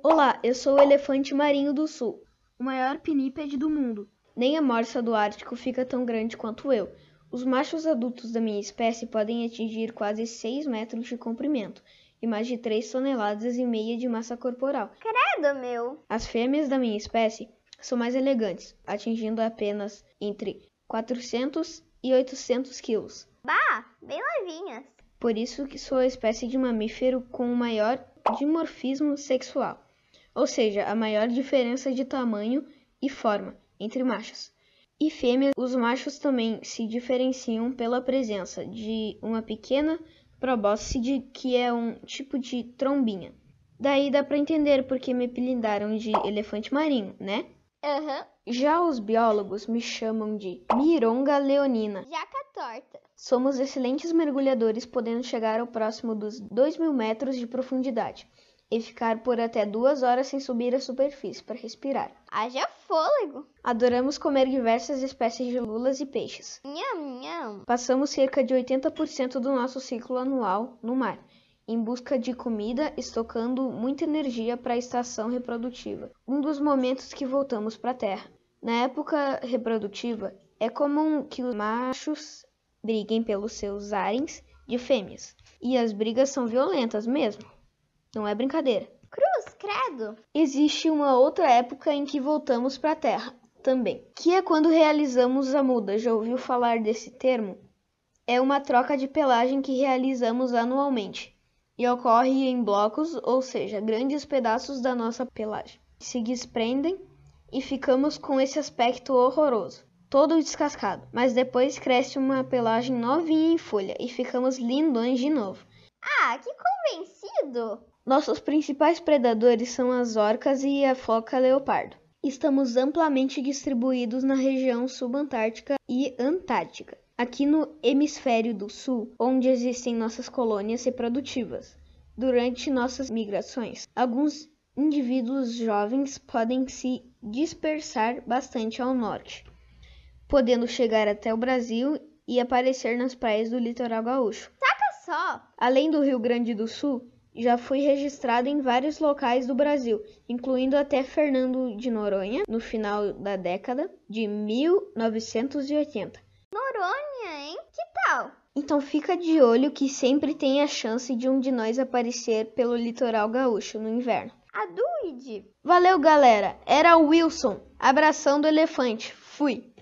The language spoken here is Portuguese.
Olá, eu sou o elefante marinho do sul, o maior pinípede do mundo. Nem a morsa do Ártico fica tão grande quanto eu. Os machos adultos da minha espécie podem atingir quase 6 metros de comprimento e mais de 3 toneladas e meia de massa corporal. Credo, meu! As fêmeas da minha espécie são mais elegantes, atingindo apenas entre 400 e 800 quilos. Bah, bem levinhas. Por isso que sou a espécie de mamífero com o maior dimorfismo sexual, ou seja, a maior diferença de tamanho e forma entre machos. E fêmeas, os machos também se diferenciam pela presença de uma pequena probóscide que é um tipo de trombinha. Daí dá para entender porque me apelidaram de elefante marinho, né? Aham. Já os biólogos me chamam de mironga leonina. Jaca torta. Somos excelentes mergulhadores, podendo chegar ao próximo dos 2 mil metros de profundidade e ficar por até duas horas sem subir à superfície para respirar. Haja fôlego. Adoramos comer diversas espécies de lulas e peixes. Nham, nham. Passamos cerca de 80% do nosso ciclo anual no mar, em busca de comida, estocando muita energia para a estação reprodutiva, um dos momentos que voltamos para a Terra. Na época reprodutiva, é comum que os machos briguem pelos seus haréns de fêmeas, e as brigas são violentas mesmo. Não é brincadeira. Cruz, credo. Existe uma outra época em que voltamos para a Terra também, que é quando realizamos a muda. Já ouviu falar desse termo? É uma troca de pelagem que realizamos anualmente e ocorre em blocos, ou seja, grandes pedaços da nossa pelagem. Se desprendem e ficamos com esse aspecto horroroso, todo descascado, mas depois cresce uma pelagem novinha em folha e ficamos lindões de novo. Ah, que convencido. Nossos principais predadores são as orcas e a foca leopardo. Estamos amplamente distribuídos na região subantártica e antártica, aqui no hemisfério do sul, onde existem nossas colônias reprodutivas. Durante nossas migrações, alguns indivíduos jovens podem se dispersar bastante ao norte, podendo chegar até o Brasil e aparecer nas praias do litoral gaúcho. Saca só. Além do Rio Grande do Sul, já foi registrado em vários locais do Brasil, incluindo até Fernando de Noronha, no final da década de 1980. Noronha, hein? Que tal? Então fica de olho que sempre tem a chance de um de nós aparecer pelo litoral gaúcho no inverno. A Duide. Valeu, galera! Era o Wilson. Abração do elefante. Fui!